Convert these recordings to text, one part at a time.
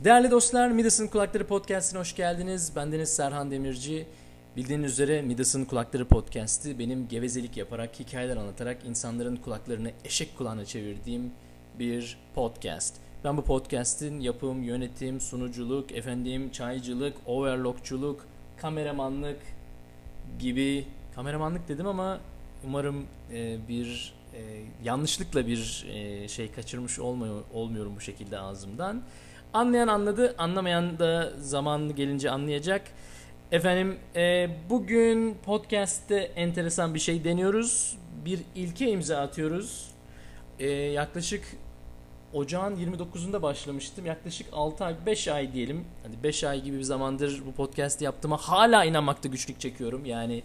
Değerli dostlar, Midas'ın Kulakları Podcast'ine hoş geldiniz. Bendeniz Serhan Demirci. Bildiğiniz üzere Midas'ın Kulakları Podcast'i benim gevezelik yaparak, hikayeler anlatarak insanların kulaklarını eşek kulağına çevirdiğim bir podcast. Ben bu podcast'in yapım, yönetim, sunuculuk, efendim çaycılık, overlockçuluk, kameramanlık gibi kameramanlık dedim ama umarım e, bir e, yanlışlıkla bir e, şey kaçırmış olmuyor, olmuyorum bu şekilde ağzımdan. Anlayan anladı, anlamayan da zamanı gelince anlayacak. Efendim e, bugün podcast'te enteresan bir şey deniyoruz. Bir ilke imza atıyoruz. E, yaklaşık ocağın 29'unda başlamıştım. Yaklaşık 6 ay, 5 ay diyelim. Hani 5 ay gibi bir zamandır bu podcast'i yaptığıma hala inanmakta güçlük çekiyorum. Yani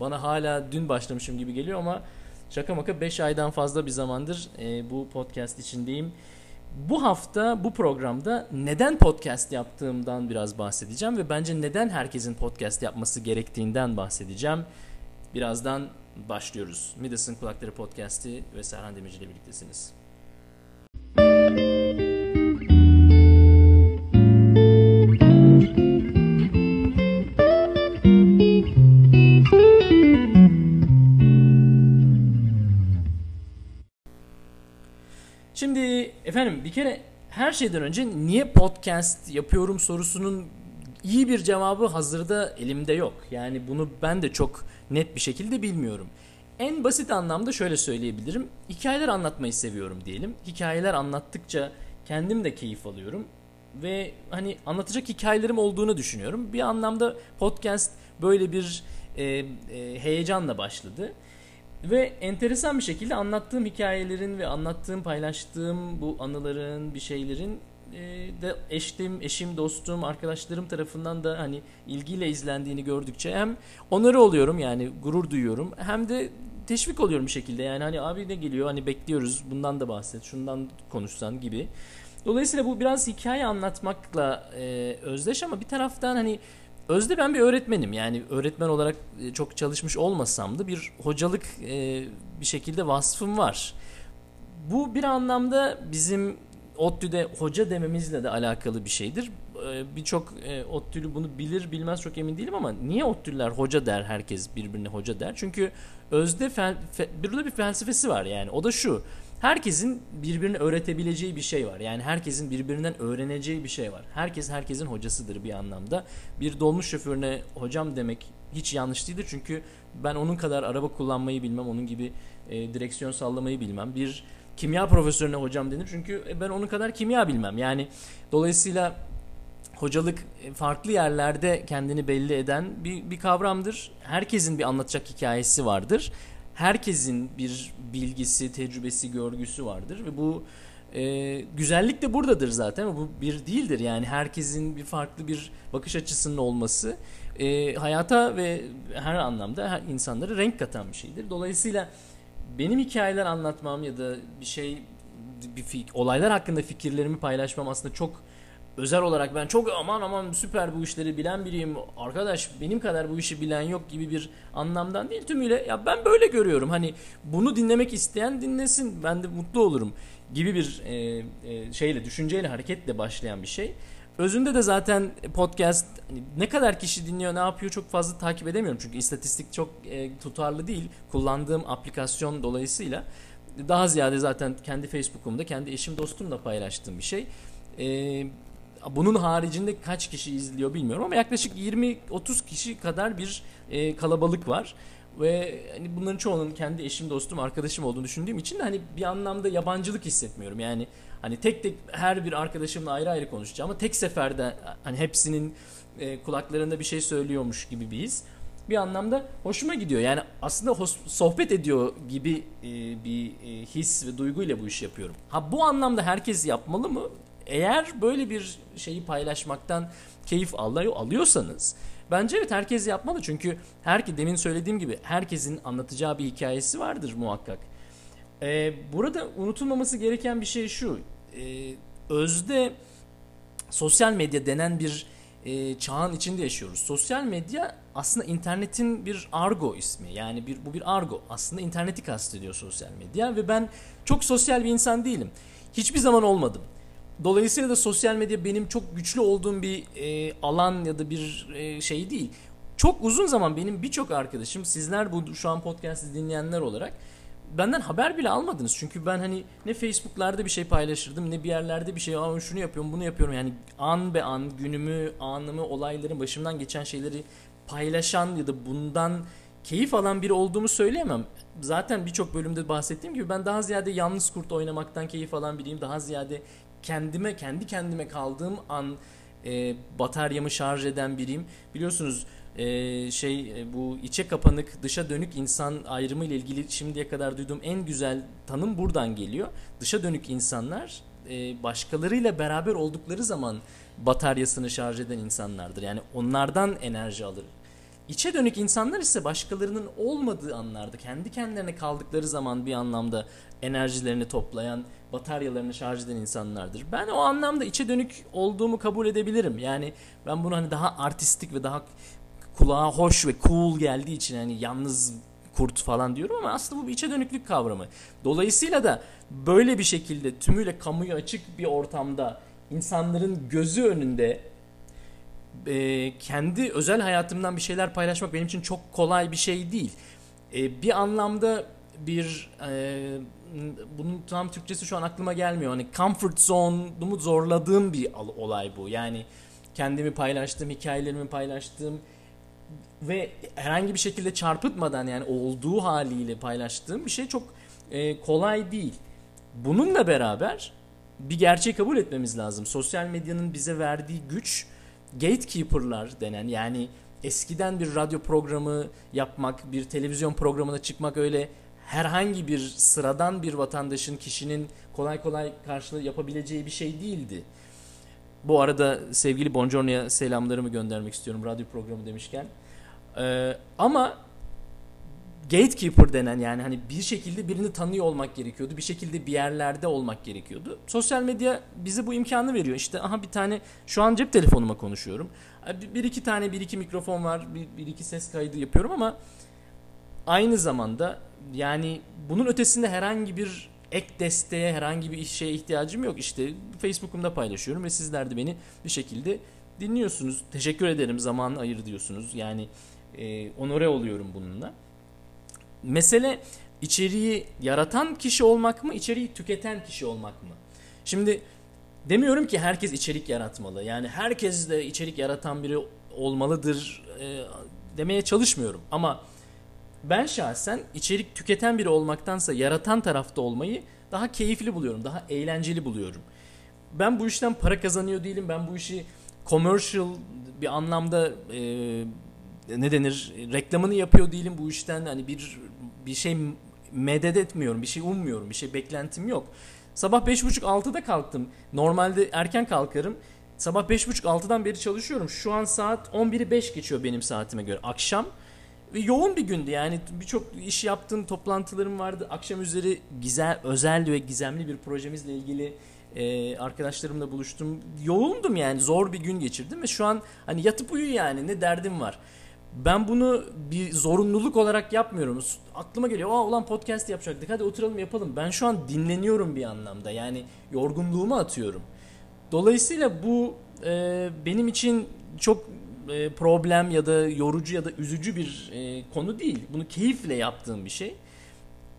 bana hala dün başlamışım gibi geliyor ama şaka maka 5 aydan fazla bir zamandır e, bu podcast içindeyim. Bu hafta bu programda neden podcast yaptığımdan biraz bahsedeceğim ve bence neden herkesin podcast yapması gerektiğinden bahsedeceğim. Birazdan başlıyoruz. Midas'ın Kulakları Podcast'i ve Serhan Demirci ile birliktesiniz. Efendim bir kere her şeyden önce niye podcast yapıyorum sorusunun iyi bir cevabı hazırda elimde yok. Yani bunu ben de çok net bir şekilde bilmiyorum. En basit anlamda şöyle söyleyebilirim. Hikayeler anlatmayı seviyorum diyelim. Hikayeler anlattıkça kendim de keyif alıyorum ve hani anlatacak hikayelerim olduğunu düşünüyorum. Bir anlamda podcast böyle bir e, e, heyecanla başladı. Ve enteresan bir şekilde anlattığım hikayelerin ve anlattığım, paylaştığım bu anıların, bir şeylerin e, de eştim, eşim, dostum, arkadaşlarım tarafından da hani ilgiyle izlendiğini gördükçe hem onları oluyorum yani gurur duyuyorum hem de teşvik oluyorum bir şekilde yani hani abi ne geliyor hani bekliyoruz bundan da bahset şundan konuşsan gibi. Dolayısıyla bu biraz hikaye anlatmakla e, özdeş ama bir taraftan hani Özde ben bir öğretmenim yani öğretmen olarak e, çok çalışmış olmasam da bir hocalık e, bir şekilde vasfım var. Bu bir anlamda bizim ODTÜ'de hoca dememizle de alakalı bir şeydir. E, Birçok ODTÜ'lü bunu bilir bilmez çok emin değilim ama niye ODTÜ'lüler hoca der herkes birbirine hoca der? Çünkü özde fel, fe, burada bir felsefesi var yani o da şu. Herkesin birbirini öğretebileceği bir şey var. Yani herkesin birbirinden öğreneceği bir şey var. Herkes herkesin hocasıdır bir anlamda. Bir dolmuş şoförüne hocam demek hiç yanlış değildir. Çünkü ben onun kadar araba kullanmayı bilmem, onun gibi e, direksiyon sallamayı bilmem. Bir kimya profesörüne hocam denir. Çünkü ben onun kadar kimya bilmem. Yani dolayısıyla hocalık farklı yerlerde kendini belli eden bir, bir kavramdır. Herkesin bir anlatacak hikayesi vardır herkesin bir bilgisi, tecrübesi, görgüsü vardır ve bu e, güzellik de buradadır zaten. Bu bir değildir yani herkesin bir farklı bir bakış açısının olması e, hayata ve her anlamda her insanlara renk katan bir şeydir. Dolayısıyla benim hikayeler anlatmam ya da bir şey bir olaylar hakkında fikirlerimi paylaşmam aslında çok özel olarak ben çok aman aman süper bu işleri bilen biriyim. Arkadaş benim kadar bu işi bilen yok gibi bir anlamdan değil tümüyle ya ben böyle görüyorum. Hani bunu dinlemek isteyen dinlesin. Ben de mutlu olurum. gibi bir e, e, şeyle düşünceyle hareketle başlayan bir şey. Özünde de zaten podcast hani ne kadar kişi dinliyor ne yapıyor çok fazla takip edemiyorum. Çünkü istatistik çok e, tutarlı değil. Kullandığım aplikasyon dolayısıyla daha ziyade zaten kendi Facebook'umda kendi eşim dostumla paylaştığım bir şey. E, bunun haricinde kaç kişi izliyor bilmiyorum ama yaklaşık 20-30 kişi kadar bir e, kalabalık var. Ve hani bunların çoğunun kendi eşim, dostum, arkadaşım olduğunu düşündüğüm için de hani bir anlamda yabancılık hissetmiyorum. Yani hani tek tek her bir arkadaşımla ayrı ayrı konuşacağım ama tek seferde hani hepsinin e, kulaklarında bir şey söylüyormuş gibi bir his. Bir anlamda hoşuma gidiyor. Yani aslında sohbet ediyor gibi e, bir e, his ve duyguyla bu işi yapıyorum. Ha bu anlamda herkes yapmalı mı? Eğer böyle bir şeyi paylaşmaktan keyif alıyorsanız bence evet herkes yapmalı. Çünkü her demin söylediğim gibi herkesin anlatacağı bir hikayesi vardır muhakkak. Ee, burada unutulmaması gereken bir şey şu. Ee, özde sosyal medya denen bir e, çağın içinde yaşıyoruz. Sosyal medya aslında internetin bir argo ismi. Yani bir bu bir argo. Aslında interneti kastediyor sosyal medya ve ben çok sosyal bir insan değilim. Hiçbir zaman olmadım Dolayısıyla da sosyal medya benim çok güçlü olduğum bir e, alan ya da bir e, şey değil. Çok uzun zaman benim birçok arkadaşım sizler bu şu an podcast'i dinleyenler olarak benden haber bile almadınız. Çünkü ben hani ne Facebook'larda bir şey paylaşırdım ne bir yerlerde bir şey Aa, şunu yapıyorum bunu yapıyorum. Yani an be an günümü, anımı, olayların başımdan geçen şeyleri paylaşan ya da bundan keyif alan biri olduğumu söyleyemem. Zaten birçok bölümde bahsettiğim gibi ben daha ziyade yalnız kurt oynamaktan keyif alan biriyim. Daha ziyade kendime, kendi kendime kaldığım an e, bataryamı şarj eden biriyim. Biliyorsunuz e, şey e, bu içe kapanık dışa dönük insan ayrımı ile ilgili şimdiye kadar duyduğum en güzel tanım buradan geliyor. Dışa dönük insanlar e, başkalarıyla beraber oldukları zaman bataryasını şarj eden insanlardır. Yani onlardan enerji alır. İçe dönük insanlar ise başkalarının olmadığı anlarda kendi kendilerine kaldıkları zaman bir anlamda enerjilerini toplayan, bataryalarını şarj eden insanlardır. Ben o anlamda içe dönük olduğumu kabul edebilirim. Yani ben bunu hani daha artistik ve daha kulağa hoş ve cool geldiği için hani yalnız kurt falan diyorum ama aslında bu bir içe dönüklük kavramı. Dolayısıyla da böyle bir şekilde tümüyle kamuya açık bir ortamda insanların gözü önünde e, kendi özel hayatımdan bir şeyler paylaşmak benim için çok kolay bir şey değil. E, bir anlamda bir e, bunun tam Türkçesi şu an aklıma gelmiyor. Hani comfort zone'umu zorladığım bir olay bu. Yani kendimi paylaştığım, hikayelerimi paylaştığım ve herhangi bir şekilde çarpıtmadan yani olduğu haliyle paylaştığım bir şey çok e, kolay değil. Bununla beraber bir gerçeği kabul etmemiz lazım. Sosyal medyanın bize verdiği güç gatekeeper'lar denen yani eskiden bir radyo programı yapmak, bir televizyon programına çıkmak öyle herhangi bir sıradan bir vatandaşın, kişinin kolay kolay karşılığı yapabileceği bir şey değildi. Bu arada sevgili Bongiorno'ya selamlarımı göndermek istiyorum radyo programı demişken. Ee, ama gatekeeper denen yani hani bir şekilde birini tanıyor olmak gerekiyordu. Bir şekilde bir yerlerde olmak gerekiyordu. Sosyal medya bize bu imkanı veriyor. İşte aha bir tane şu an cep telefonuma konuşuyorum. Bir iki tane bir iki mikrofon var. Bir, bir iki ses kaydı yapıyorum ama aynı zamanda yani bunun ötesinde herhangi bir ek desteğe herhangi bir şeye ihtiyacım yok. İşte Facebook'umda paylaşıyorum ve sizler de beni bir şekilde dinliyorsunuz. Teşekkür ederim zaman ayır diyorsunuz. Yani e, onore oluyorum bununla. Mesele içeriği yaratan kişi olmak mı, içeriği tüketen kişi olmak mı? Şimdi demiyorum ki herkes içerik yaratmalı. Yani herkes de içerik yaratan biri olmalıdır e, demeye çalışmıyorum. Ama ben şahsen içerik tüketen biri olmaktansa yaratan tarafta olmayı daha keyifli buluyorum, daha eğlenceli buluyorum. Ben bu işten para kazanıyor değilim. Ben bu işi commercial bir anlamda e, ne denir reklamını yapıyor değilim bu işten hani bir bir şey medet etmiyorum bir şey ummuyorum bir şey beklentim yok. Sabah 5.30-6'da kalktım. Normalde erken kalkarım. Sabah 5.30-6'dan beri çalışıyorum. Şu an saat 11'i 5 geçiyor benim saatime göre. Akşam ve yoğun bir gündü yani birçok iş yaptığım toplantılarım vardı. Akşam üzeri güzel, özel ve gizemli bir projemizle ilgili e, arkadaşlarımla buluştum. Yoğundum yani zor bir gün geçirdim ve şu an hani yatıp uyu yani ne derdim var. Ben bunu bir zorunluluk olarak yapmıyorum. Aklıma geliyor, aa ulan podcast yapacaktık hadi oturalım yapalım. Ben şu an dinleniyorum bir anlamda yani yorgunluğumu atıyorum. Dolayısıyla bu e, benim için çok e, problem ya da yorucu ya da üzücü bir e, konu değil. Bunu keyifle yaptığım bir şey.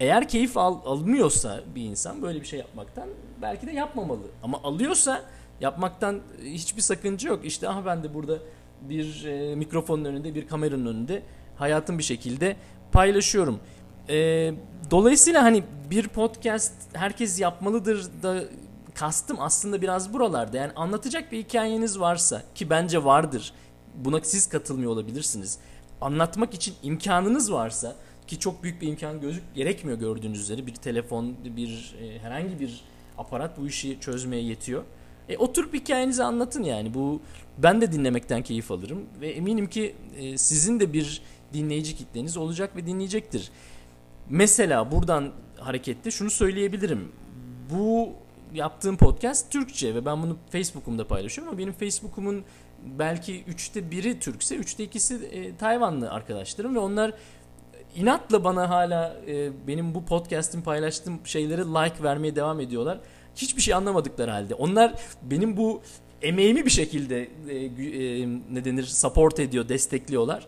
Eğer keyif al, almıyorsa bir insan böyle bir şey yapmaktan belki de yapmamalı. Ama alıyorsa yapmaktan hiçbir sakınca yok. İşte aha ben de burada bir e, mikrofonun önünde, bir kameranın önünde hayatım bir şekilde paylaşıyorum. E, dolayısıyla hani bir podcast herkes yapmalıdır da kastım aslında biraz buralarda. Yani anlatacak bir hikayeniz varsa ki bence vardır. Buna siz katılmıyor olabilirsiniz. Anlatmak için imkanınız varsa ki çok büyük bir imkan gözük gerekmiyor gördüğünüz üzere. Bir telefon, bir e, herhangi bir aparat bu işi çözmeye yetiyor. E, oturup hikayenizi anlatın yani. Bu ben de dinlemekten keyif alırım ve eminim ki e, sizin de bir dinleyici kitleniz olacak ve dinleyecektir. Mesela buradan hareketle şunu söyleyebilirim. Bu yaptığım podcast Türkçe ve ben bunu Facebook'umda paylaşıyorum ama benim Facebook'umun belki üçte biri Türkse, üçte ikisi e, Tayvanlı arkadaşlarım ve onlar inatla bana hala e, benim bu podcast'im paylaştığım şeyleri like vermeye devam ediyorlar. hiçbir şey anlamadıkları halde. Onlar benim bu emeğimi bir şekilde e, e, ne denir support ediyor, destekliyorlar.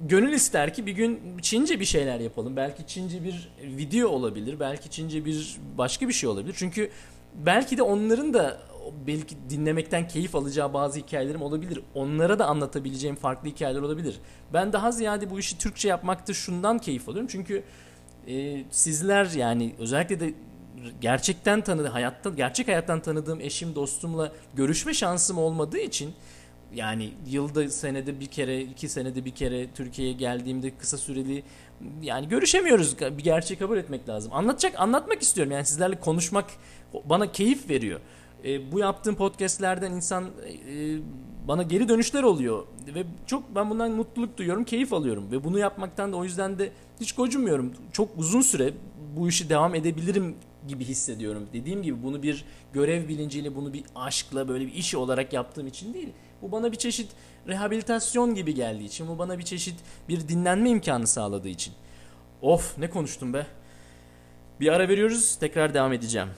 Gönül ister ki bir gün Çince bir şeyler yapalım. Belki Çince bir video olabilir, belki Çince bir başka bir şey olabilir. Çünkü belki de onların da belki dinlemekten keyif alacağı bazı hikayelerim olabilir. Onlara da anlatabileceğim farklı hikayeler olabilir. Ben daha ziyade bu işi Türkçe yapmakta şundan keyif alıyorum. Çünkü e, sizler yani özellikle de gerçekten tanıdığım, hayatta gerçek hayattan tanıdığım eşim, dostumla görüşme şansım olmadığı için yani yılda senede bir kere, iki senede bir kere Türkiye'ye geldiğimde kısa süreli yani görüşemiyoruz. Bir gerçeği kabul etmek lazım. Anlatacak, anlatmak istiyorum. Yani sizlerle konuşmak bana keyif veriyor. E, bu yaptığım podcastlerden insan e, bana geri dönüşler oluyor ve çok ben bundan mutluluk duyuyorum, keyif alıyorum ve bunu yapmaktan da o yüzden de hiç gocunmuyorum. Çok uzun süre bu işi devam edebilirim gibi hissediyorum. Dediğim gibi bunu bir görev bilinciyle, bunu bir aşkla böyle bir iş olarak yaptığım için değil. Bu bana bir çeşit rehabilitasyon gibi geldiği için, bu bana bir çeşit bir dinlenme imkanı sağladığı için. Of ne konuştum be. Bir ara veriyoruz, tekrar devam edeceğim.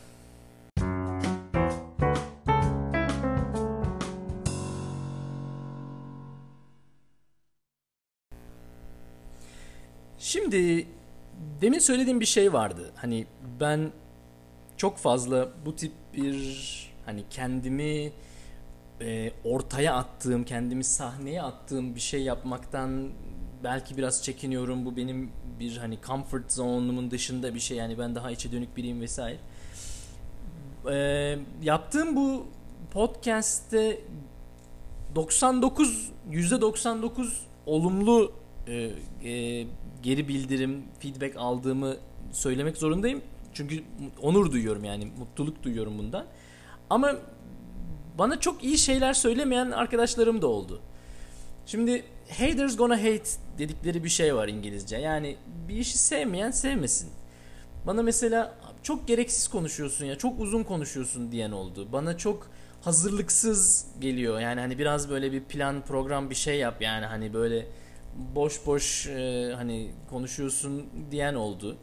Söylediğim bir şey vardı. Hani ben çok fazla bu tip bir hani kendimi e, ortaya attığım, kendimi sahneye attığım bir şey yapmaktan belki biraz çekiniyorum. Bu benim bir hani comfort zone'umun dışında bir şey. Yani ben daha içe dönük biriyim vesaire. E, yaptığım bu podcast'te 99 %99 olumlu e, e, geri bildirim, feedback aldığımı söylemek zorundayım. Çünkü onur duyuyorum yani mutluluk duyuyorum bundan. Ama bana çok iyi şeyler söylemeyen arkadaşlarım da oldu. Şimdi haters gonna hate dedikleri bir şey var İngilizce. Yani bir işi sevmeyen sevmesin. Bana mesela çok gereksiz konuşuyorsun ya, çok uzun konuşuyorsun diyen oldu. Bana çok hazırlıksız geliyor. Yani hani biraz böyle bir plan, program bir şey yap yani hani böyle boş boş e, hani konuşuyorsun diyen oldu.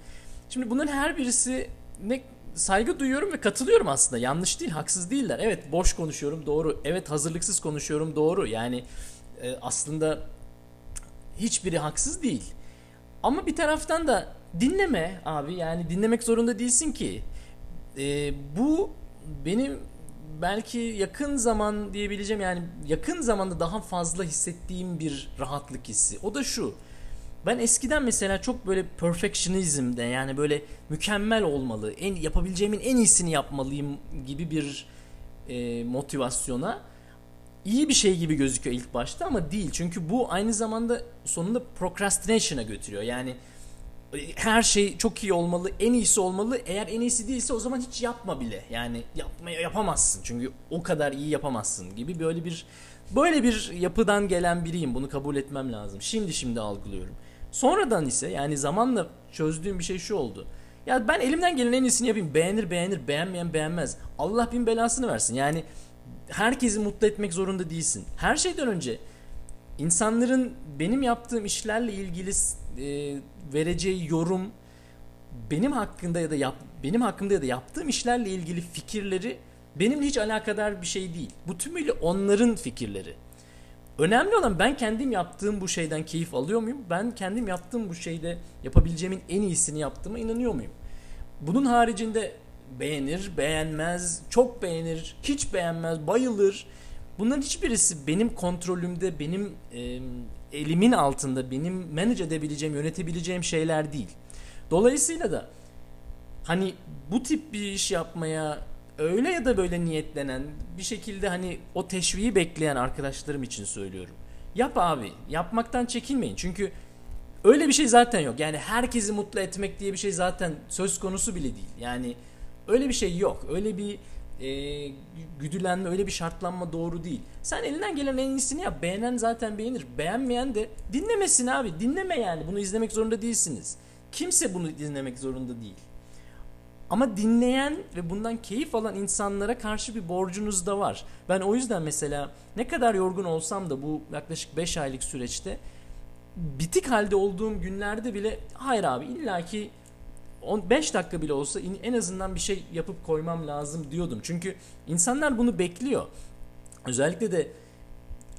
Şimdi bunların her birisi ne saygı duyuyorum ve katılıyorum aslında. Yanlış değil, haksız değiller. Evet boş konuşuyorum doğru. Evet hazırlıksız konuşuyorum doğru. Yani e, aslında hiçbiri haksız değil. Ama bir taraftan da dinleme abi yani dinlemek zorunda değilsin ki. E, bu benim belki yakın zaman diyebileceğim yani yakın zamanda daha fazla hissettiğim bir rahatlık hissi. O da şu. Ben eskiden mesela çok böyle perfectionizm'de yani böyle mükemmel olmalı, en yapabileceğimin en iyisini yapmalıyım gibi bir e, motivasyona iyi bir şey gibi gözüküyor ilk başta ama değil. Çünkü bu aynı zamanda sonunda procrastination'a götürüyor. Yani her şey çok iyi olmalı, en iyisi olmalı. Eğer en iyisi değilse o zaman hiç yapma bile. Yani yapmaya yapamazsın. Çünkü o kadar iyi yapamazsın gibi böyle bir böyle bir yapıdan gelen biriyim. Bunu kabul etmem lazım. Şimdi şimdi algılıyorum. Sonradan ise yani zamanla çözdüğüm bir şey şu oldu. Ya ben elimden gelen en iyisini yapayım. Beğenir beğenir, beğenmeyen beğenmez. Allah bin belasını versin. Yani herkesi mutlu etmek zorunda değilsin. Her şeyden önce insanların benim yaptığım işlerle ilgili e, vereceği yorum benim hakkında ya da yap, benim hakkında ya da yaptığım işlerle ilgili fikirleri benimle hiç alakadar bir şey değil. Bu tümüyle onların fikirleri. Önemli olan ben kendim yaptığım bu şeyden keyif alıyor muyum? Ben kendim yaptığım bu şeyde yapabileceğimin en iyisini yaptığıma inanıyor muyum? Bunun haricinde beğenir, beğenmez, çok beğenir, hiç beğenmez, bayılır. Bunların hiçbirisi benim kontrolümde, benim elimin altında, benim manage edebileceğim, yönetebileceğim şeyler değil. Dolayısıyla da hani bu tip bir iş yapmaya öyle ya da böyle niyetlenen bir şekilde hani o teşviği bekleyen arkadaşlarım için söylüyorum. Yap abi. Yapmaktan çekinmeyin. Çünkü öyle bir şey zaten yok. Yani herkesi mutlu etmek diye bir şey zaten söz konusu bile değil. Yani öyle bir şey yok. Öyle bir e, güdülenme, öyle bir şartlanma doğru değil. Sen elinden gelen en iyisini yap. Beğenen zaten beğenir. Beğenmeyen de dinlemesin abi. Dinleme yani. Bunu izlemek zorunda değilsiniz. Kimse bunu dinlemek zorunda değil. Ama dinleyen ve bundan keyif alan insanlara karşı bir borcunuz da var. Ben o yüzden mesela ne kadar yorgun olsam da bu yaklaşık 5 aylık süreçte bitik halde olduğum günlerde bile hayır abi illaki 5 dakika bile olsa en azından bir şey yapıp koymam lazım diyordum. Çünkü insanlar bunu bekliyor. Özellikle de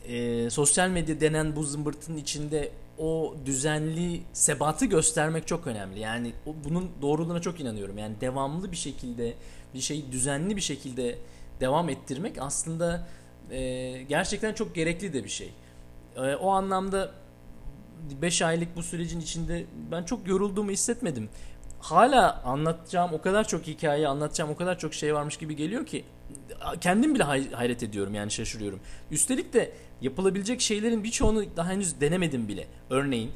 e, sosyal medya denen bu zımbırtının içinde o düzenli sebatı göstermek çok önemli. Yani o, bunun doğruluğuna çok inanıyorum. Yani devamlı bir şekilde bir şeyi düzenli bir şekilde devam ettirmek aslında e, gerçekten çok gerekli de bir şey. E, o anlamda 5 aylık bu sürecin içinde ben çok yorulduğumu hissetmedim. Hala anlatacağım o kadar çok hikaye anlatacağım o kadar çok şey varmış gibi geliyor ki kendim bile hay- hayret ediyorum yani şaşırıyorum. Üstelik de yapılabilecek şeylerin birçoğunu daha henüz denemedim bile. Örneğin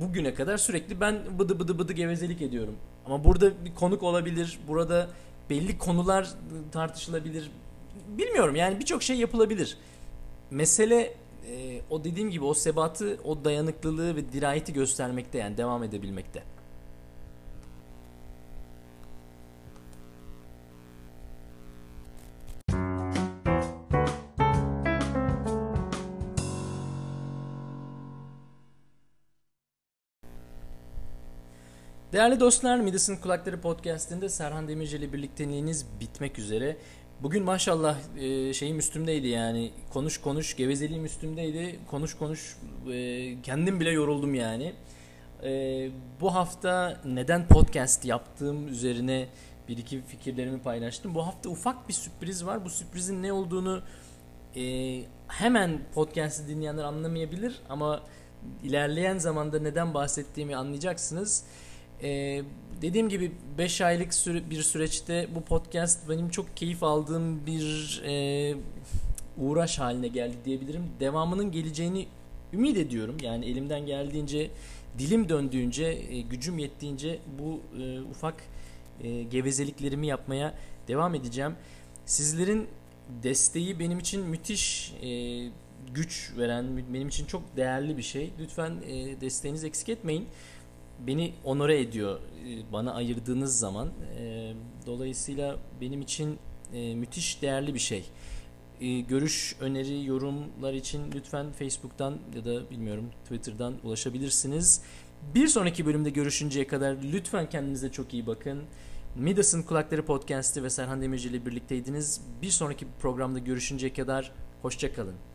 bugüne kadar sürekli ben bıdı bıdı bıdı gevezelik ediyorum. Ama burada bir konuk olabilir. Burada belli konular tartışılabilir. Bilmiyorum yani birçok şey yapılabilir. Mesele e, o dediğim gibi o sebatı, o dayanıklılığı ve dirayeti göstermekte yani devam edebilmekte. Değerli dostlar, Midas'ın Kulakları Podcast'inde Serhan Demirci ile birlikteliğiniz bitmek üzere. Bugün maşallah e, şeyim üstümdeydi yani konuş konuş gevezeliğim üstümdeydi konuş konuş e, kendim bile yoruldum yani. E, bu hafta neden podcast yaptığım üzerine bir iki fikirlerimi paylaştım. Bu hafta ufak bir sürpriz var. Bu sürprizin ne olduğunu hemen podcast'i dinleyenler anlamayabilir ama ilerleyen zamanda neden bahsettiğimi anlayacaksınız. Ee, dediğim gibi 5 aylık süre, bir süreçte bu podcast benim çok keyif aldığım bir e, uğraş haline geldi diyebilirim. Devamının geleceğini ümit ediyorum. Yani elimden geldiğince, dilim döndüğünce, e, gücüm yettiğince bu e, ufak e, gevezeliklerimi yapmaya devam edeceğim. Sizlerin desteği benim için müthiş e, güç veren, benim için çok değerli bir şey. Lütfen e, desteğinizi eksik etmeyin beni onore ediyor e, bana ayırdığınız zaman. E, dolayısıyla benim için e, müthiş değerli bir şey. Görüş, öneri, yorumlar için lütfen Facebook'tan ya da bilmiyorum Twitter'dan ulaşabilirsiniz. Bir sonraki bölümde görüşünceye kadar lütfen kendinize çok iyi bakın. Midas'ın Kulakları Podcast'i ve Serhan Demirci ile birlikteydiniz. Bir sonraki programda görüşünceye kadar hoşçakalın.